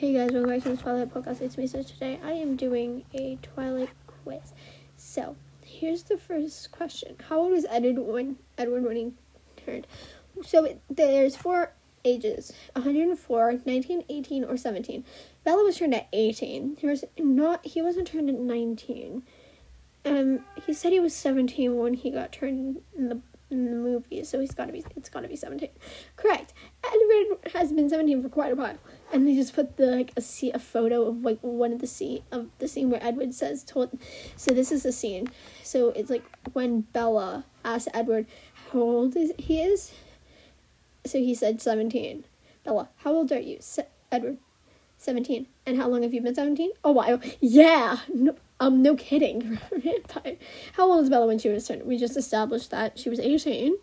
Hey guys, welcome back to the Twilight Podcast. It's me. So today I am doing a Twilight quiz. So here's the first question: How old was Edward when Edward he turned? So it, there's four ages: 104, 19, 18, or 17. Bella was turned at 18. He was not. He wasn't turned at 19. Um, he said he was 17 when he got turned in the in the movie, so he's gotta be it's gotta be 17. Correct. Edward has been 17 for quite a while. And they just put the like a see a photo of like one of the scene of the scene where Edward says told so this is the scene. So it's like when Bella asked Edward how old is he is. So he said 17. Bella, how old are you? Se- Edward, 17. And how long have you been 17? Oh wow. Yeah. No, um, no kidding. How old is Bella when she was turned? We just established that she was 18.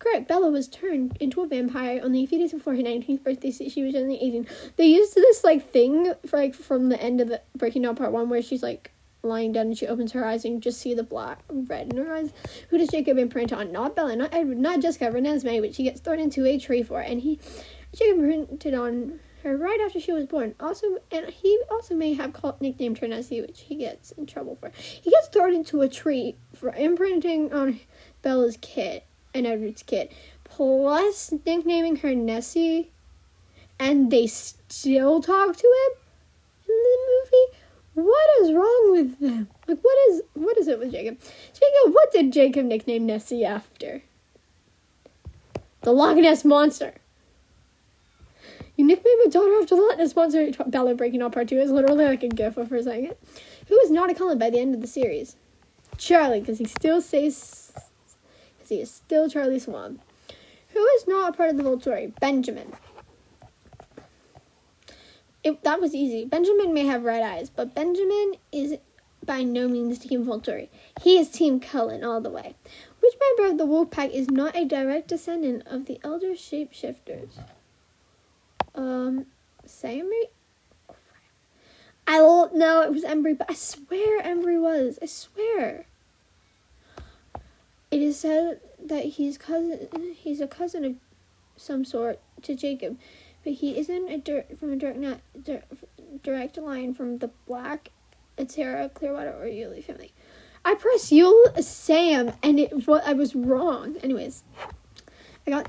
Correct. Bella was turned into a vampire only a few days before her 19th birthday. She was only 18. They used this, like, thing, for, like, from the end of the Breaking Dawn Part 1 where she's, like, lying down and she opens her eyes and you just see the black, red in her eyes. Who does Jacob imprint on? Not Bella, not Edward, not Jessica, Renesmee, which he gets thrown into a tree for. And he, Jacob imprinted on her right after she was born. Also, and he also may have called nicknamed her Nessie, which he gets in trouble for. He gets thrown into a tree for imprinting on Bella's kid and Edward's kid, plus nicknaming her Nessie, and they still talk to him in the movie. What is wrong with them? Like, what is what is it with Jacob? Speaking of, what did Jacob nickname Nessie after? The Loch Ness monster. You nicknamed my daughter after the Loch Ness monster. Bella breaking All part two is literally like a gif of her saying it. Who is not a Cullen by the end of the series? Charlie, because he still says, is still Charlie Swan. Who is not a part of the Volturi? Benjamin. It, that was easy. Benjamin may have red eyes, but Benjamin is by no means Team Volturi. He is Team Cullen all the way. Which member of the wolf pack is not a direct descendant of the elder shapeshifters? Um, Sammy? I don't know it was Embry, but I swear Embry was. I swear. It is said that he's cousin. He's a cousin of some sort to Jacob, but he isn't a dir- from a direct not, dir- direct line from the Black, Ateara, Clearwater, or Uley family. I pressed Yule Sam, and it what I was wrong. Anyways, I got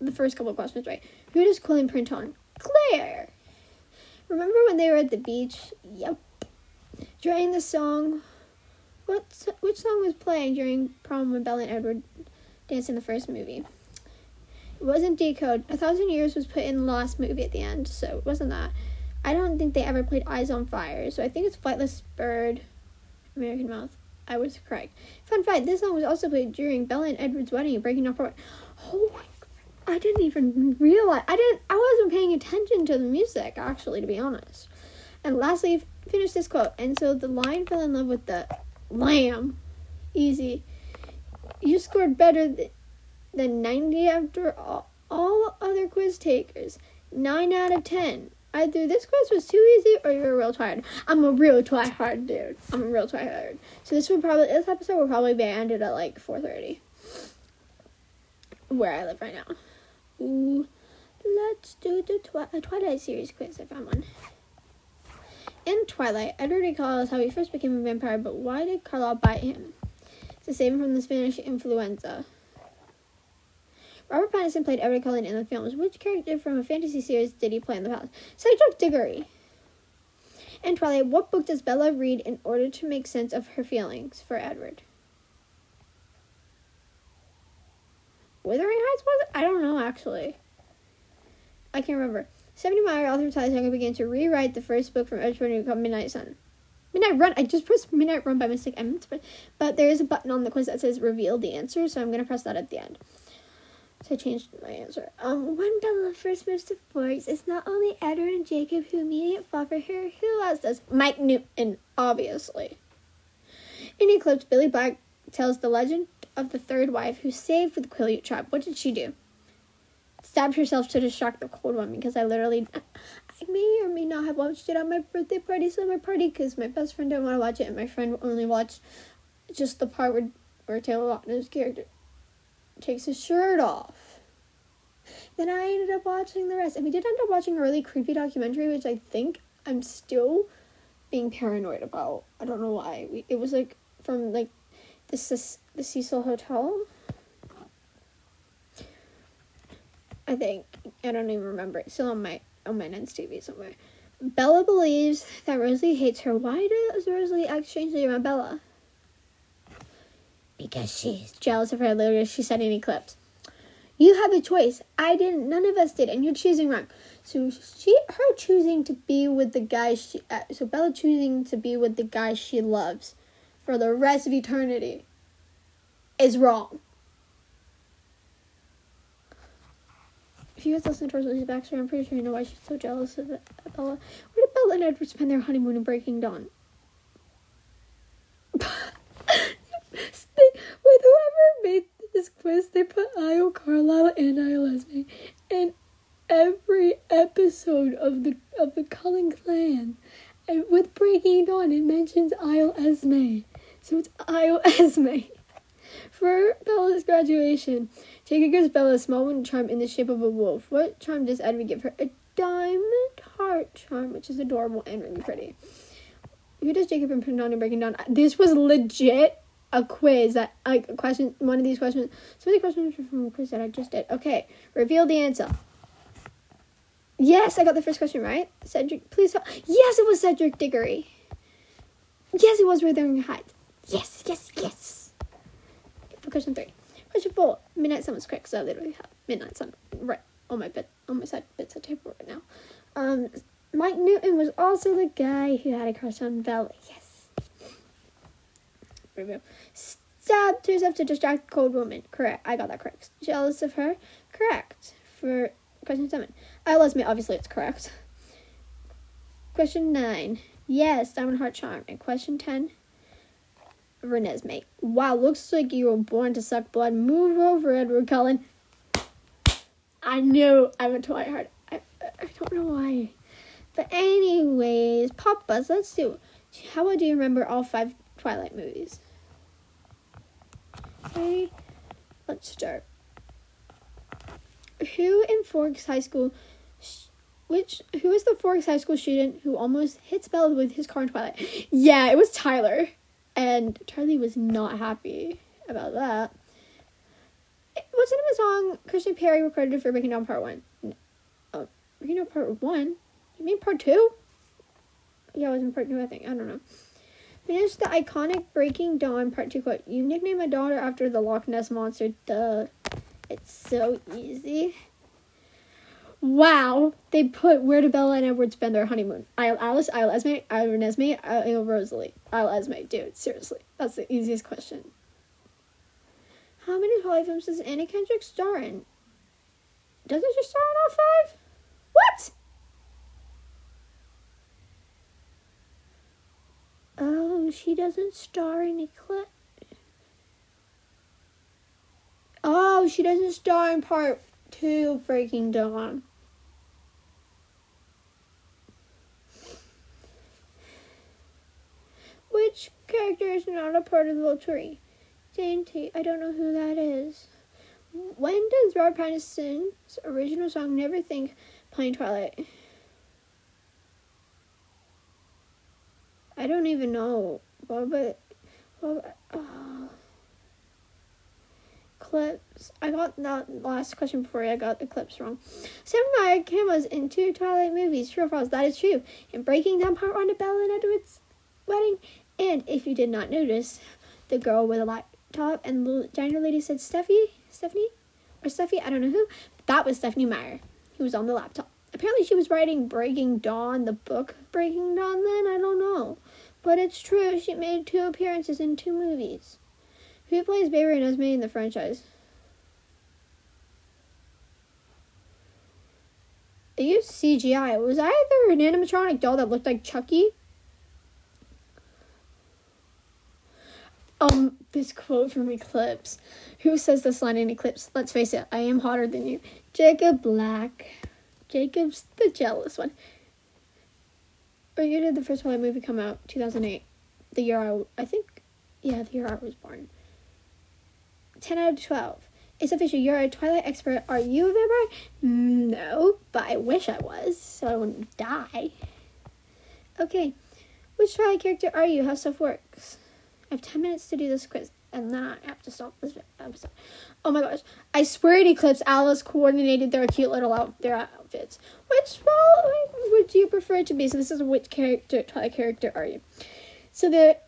the first couple of questions right. Who does Quill imprint on? Claire. Remember when they were at the beach? Yep. During the song, what which song was playing during prom when Bella and Edward danced in the first movie? It wasn't Decode. A Thousand Years was put in the last movie at the end, so it wasn't that. I don't think they ever played Eyes on Fire, so I think it's Flightless Bird, American Mouth. I was correct. Fun fact: This song was also played during Bella and Edward's wedding breaking up. Oh my I didn't even realize I didn't I wasn't paying attention to the music actually to be honest. And lastly, finish this quote. And so the lion fell in love with the lamb. Easy. You scored better th- than 90 after all, all other quiz takers. 9 out of 10. Either this quiz was too easy or you're real tired. I'm a real try hard dude. I'm a real try hard. So this would probably this episode will probably be ended at like 4:30 where I live right now. Ooh, let's do the Twi- Twilight series quiz. I found one. In Twilight, Edward recalls how he first became a vampire, but why did Carlisle bite him? Save him from the Spanish influenza. Robert Pattinson played Edward Cullen in the films. Which character from a fantasy series did he play in the past? Cedric Diggory. In Twilight, what book does Bella read in order to make sense of her feelings for Edward? Wuthering Heights was it? I don't know actually. I can't remember. Stephenie Meyer, author of Saga, began to rewrite the first book from Edward called Midnight Sun. Midnight Run. I just pressed Midnight Run by mistake. I to but there is a button on the quiz that says reveal the answer, so I'm gonna press that at the end. So I changed my answer. Um, when Bella first moves to Forks, it's not only Edward and Jacob who immediately fall for her. Who else does? Mike Newton, obviously. In Eclipse, Billy Black tells the legend of the third wife who saved the Quileute tribe. What did she do? Stabbed herself to distract the cold one because I literally, I may or may not have watched it at my birthday party, summer party, because my best friend didn't want to watch it, and my friend only watched just the part where, where Taylor Lautner's character takes his shirt off. then I ended up watching the rest. And we did end up watching a really creepy documentary, which I think I'm still being paranoid about. I don't know why. We, it was like from like the, the Cecil Hotel. I think. I don't even remember. It's still on my on my Nens TV somewhere. Bella believes that Rosalie hates her. Why does Rosalie act strangely around Bella? Because she's jealous of her. Literally, she said in Eclipse. You have a choice. I didn't. None of us did, and you're choosing wrong. So she, her choosing to be with the guy she, uh, so Bella choosing to be with the guy she loves, for the rest of eternity, is wrong. If you guys listen to Rosalie's backstory, I'm pretty sure you know why she's so jealous of Bella. Where did Bella and Edward spend their honeymoon in Breaking Dawn? With whoever made this quiz, they put Isle Carlisle and Isle Esme in every episode of the of the Cullen clan. And with Breaking Dawn, it mentions Isle Esme. So it's Isle Esme. For Bella's graduation, Jacob gives Bella a small wooden charm in the shape of a wolf. What charm does Edward give her? A diamond heart charm, which is adorable and really pretty. Who does Jacob and and breaking down? This was legit a quiz that like question one of these questions some of the questions were from a quiz that I just did. Okay. Reveal the answer. Yes, I got the first question right. Cedric please help. Yes, it was Cedric Diggory. Yes, it was Wuthering Heights. Yes, yes, yes. For question three. Question four. Midnight Sun was correct, so I literally have Midnight Sun right on my bed on my side bedside table right now. Um, Mike Newton was also the guy who had a crush on Bella. Yes. Review. Stabbed herself to distract the cold woman. Correct. I got that correct. Jealous of her. Correct. For question seven. I lost me. Obviously, it's correct. Question nine. Yes, Diamond Heart Charm. And question ten. Renesmee. Wow, looks like you were born to suck blood. Move over, Edward Cullen. I knew I'm a Heart. I, I don't know why. But anyways, Buzz, let's do. How well do you remember all five Twilight movies? Okay, let's start. Who in Forks High School? Which who is the Forks High School student who almost hits Bella with his car in Twilight? Yeah, it was Tyler. And Charlie was not happy about that. It wasn't cinema song Christina Perri recorded for Breaking Dawn Part 1? Oh, uh, Breaking Dawn Part 1? You mean Part 2? Yeah, it was in Part 2, I think. I don't know. Finish the iconic Breaking Dawn Part 2 quote. You nicknamed my daughter after the Loch Ness Monster. Duh. It's so easy. Wow, they put where did Bella and Edward spend their honeymoon? Isle Alice, Isle Esme, Isle Renesmee, Isle Rosalie, Isle Esme. Dude, seriously, that's the easiest question. How many Holly films does Anna Kendrick star in? Doesn't she star in all five? What? Oh, she doesn't star in Eclipse. Oh, she doesn't star in part two Breaking Dawn. Which character is not a part of the little tree? Dainty. I don't know who that is. When does Robert Pattinson's original song Never Think playing Twilight? I don't even know. But, but oh. Uh, Eclipse. I got that last question before I got the clips wrong. Samurai Kim was in two Twilight movies. True or false? That is true. In Breaking Dawn Part 1 of Bella and Edward's wedding. And if you did not notice, the girl with a laptop and the giant lady said Steffi? Stephanie? Or Steffi? I don't know who. That was Stephenie Meyer. He was on the laptop. Apparently she was writing Breaking Dawn, the book Breaking Dawn then. I don't know. But it's true. She made two appearances in two movies. Who plays Baby and Esme in the franchise? They used CGI. It was either an animatronic doll that looked like Chucky. Um, this quote from Eclipse. Who says this line in Eclipse? Let's face it, I am hotter than you. Jacob Black. Jacob's the jealous one. What you did the first Twilight movie come out? 2008. The year I, I think, yeah, the year I was born. 10 out of 12. It's official. You're a Twilight expert. Are you a vampire? No, but I wish I was, so I wouldn't die. Okay, which Twilight character are you? How stuff works. I have 10 minutes to do this quiz, and then I have to stop this episode. Oh my gosh. I swear at Eclipse, Alice coordinated their cute little out- their outfits. Which following would you prefer to be? So this is which character, Twilight character are you? So the,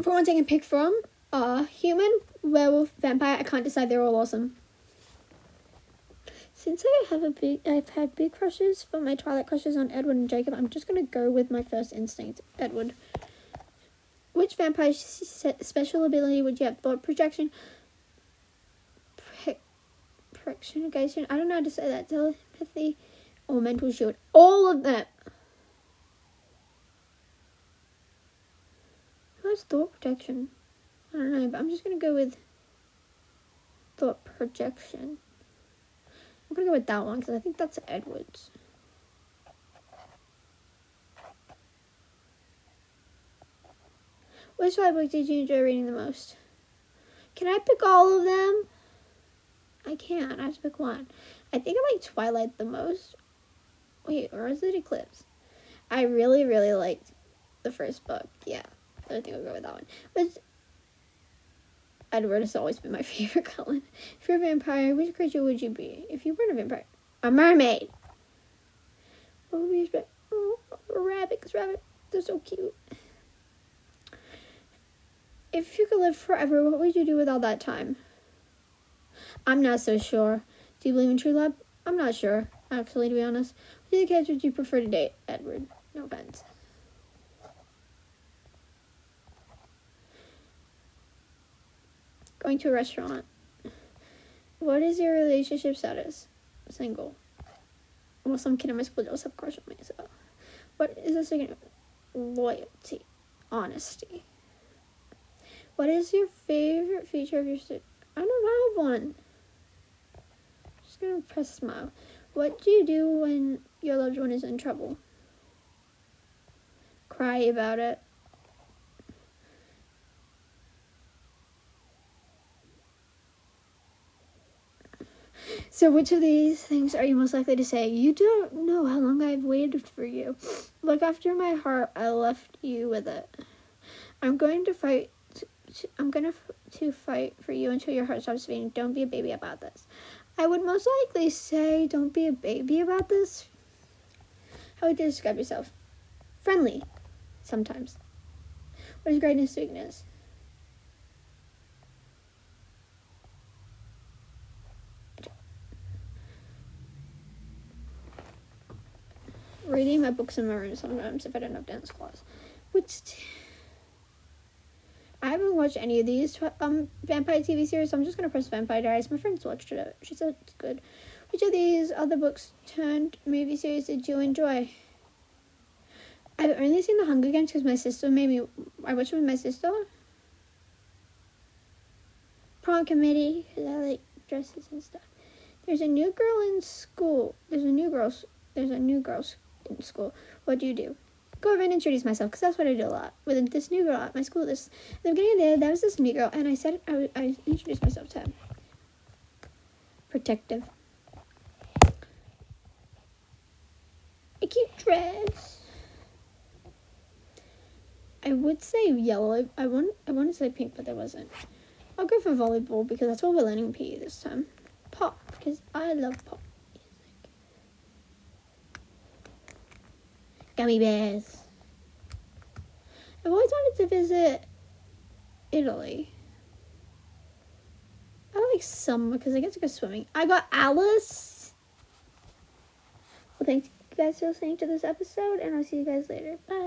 for ones I can pick from, uh, human, werewolf, vampire, I can't decide, they're all awesome. Since I have a big, I've had big crushes for my Twilight crushes on Edward and Jacob, I'm just gonna go with my first instinct, Edward. Which vampire special ability would you have? Thought projection, pre- prexionization. I don't know how to say that. Telepathy or mental shield. All of them. Who has thought projection? I don't know, but I'm just gonna go with thought projection. I'm gonna go with that one because I think that's Edwards. Which Twilight book did you enjoy reading the most? Can I pick all of them? I can't. I have to pick one. I think I like Twilight the most. Wait, or is it Eclipse? I really, really liked the first book. Yeah, I think I'll go with that one. But Edward has always been my favorite Cullen. If you're a vampire, which creature would you be? If you weren't a vampire, a mermaid. What would we expect? Oh, a oh, rabbit, because rabbits they're so cute. If you could live forever, what would you do with all that time? I'm not so sure. Do you believe in true love? I'm not sure, actually, to be honest. Which of the kids would you prefer to date, Edward? No offense. Going to a restaurant. What is your relationship status? Single. Well, some kid in my school does have a crush on me, so. What is the second? Loyalty. Honesty. What is your favorite feature of your suit? I don't have one. Just gonna press smile. What do you do when your loved one is in trouble? Cry about it. So, which of these things are you most likely to say? You don't know how long I've waited for you. Look after my heart. I left you with it. I'm going to fight. I'm going to, to fight for you until your heart stops beating. Don't be a baby about this. I would most likely say, don't be a baby about this. How would you describe yourself? Friendly, sometimes. What is greatness weakness? Reading my books in my room sometimes if I don't have dance class. Which t- haven't watched any of these um vampire TV series, so I'm just gonna press Vampire Diaries. My friends watched it. She said it's good. Which of these other books turned movie series did you enjoy? I've only seen The Hunger Games because my sister made me. I watched it with my sister. Prom committee because I like dresses and stuff. There's a new girl in school. There's a new girl. There's a new girl in school. What do you do? Go over and introduce myself because that's what I do a lot with this new girl at my school. This the beginning of the day, there was this new girl, and I said I, I introduced myself to her. Protective. A cute dress. I would say yellow. I want I want to say pink, but there wasn't. I'll go for volleyball because that's what we're learning PE this time. Pop because I love pop Gummy bears. I've always wanted to visit Italy. I like summer because I get to go swimming. I got Alice. Well, thank you guys for listening to this episode, and I'll see you guys later. Bye.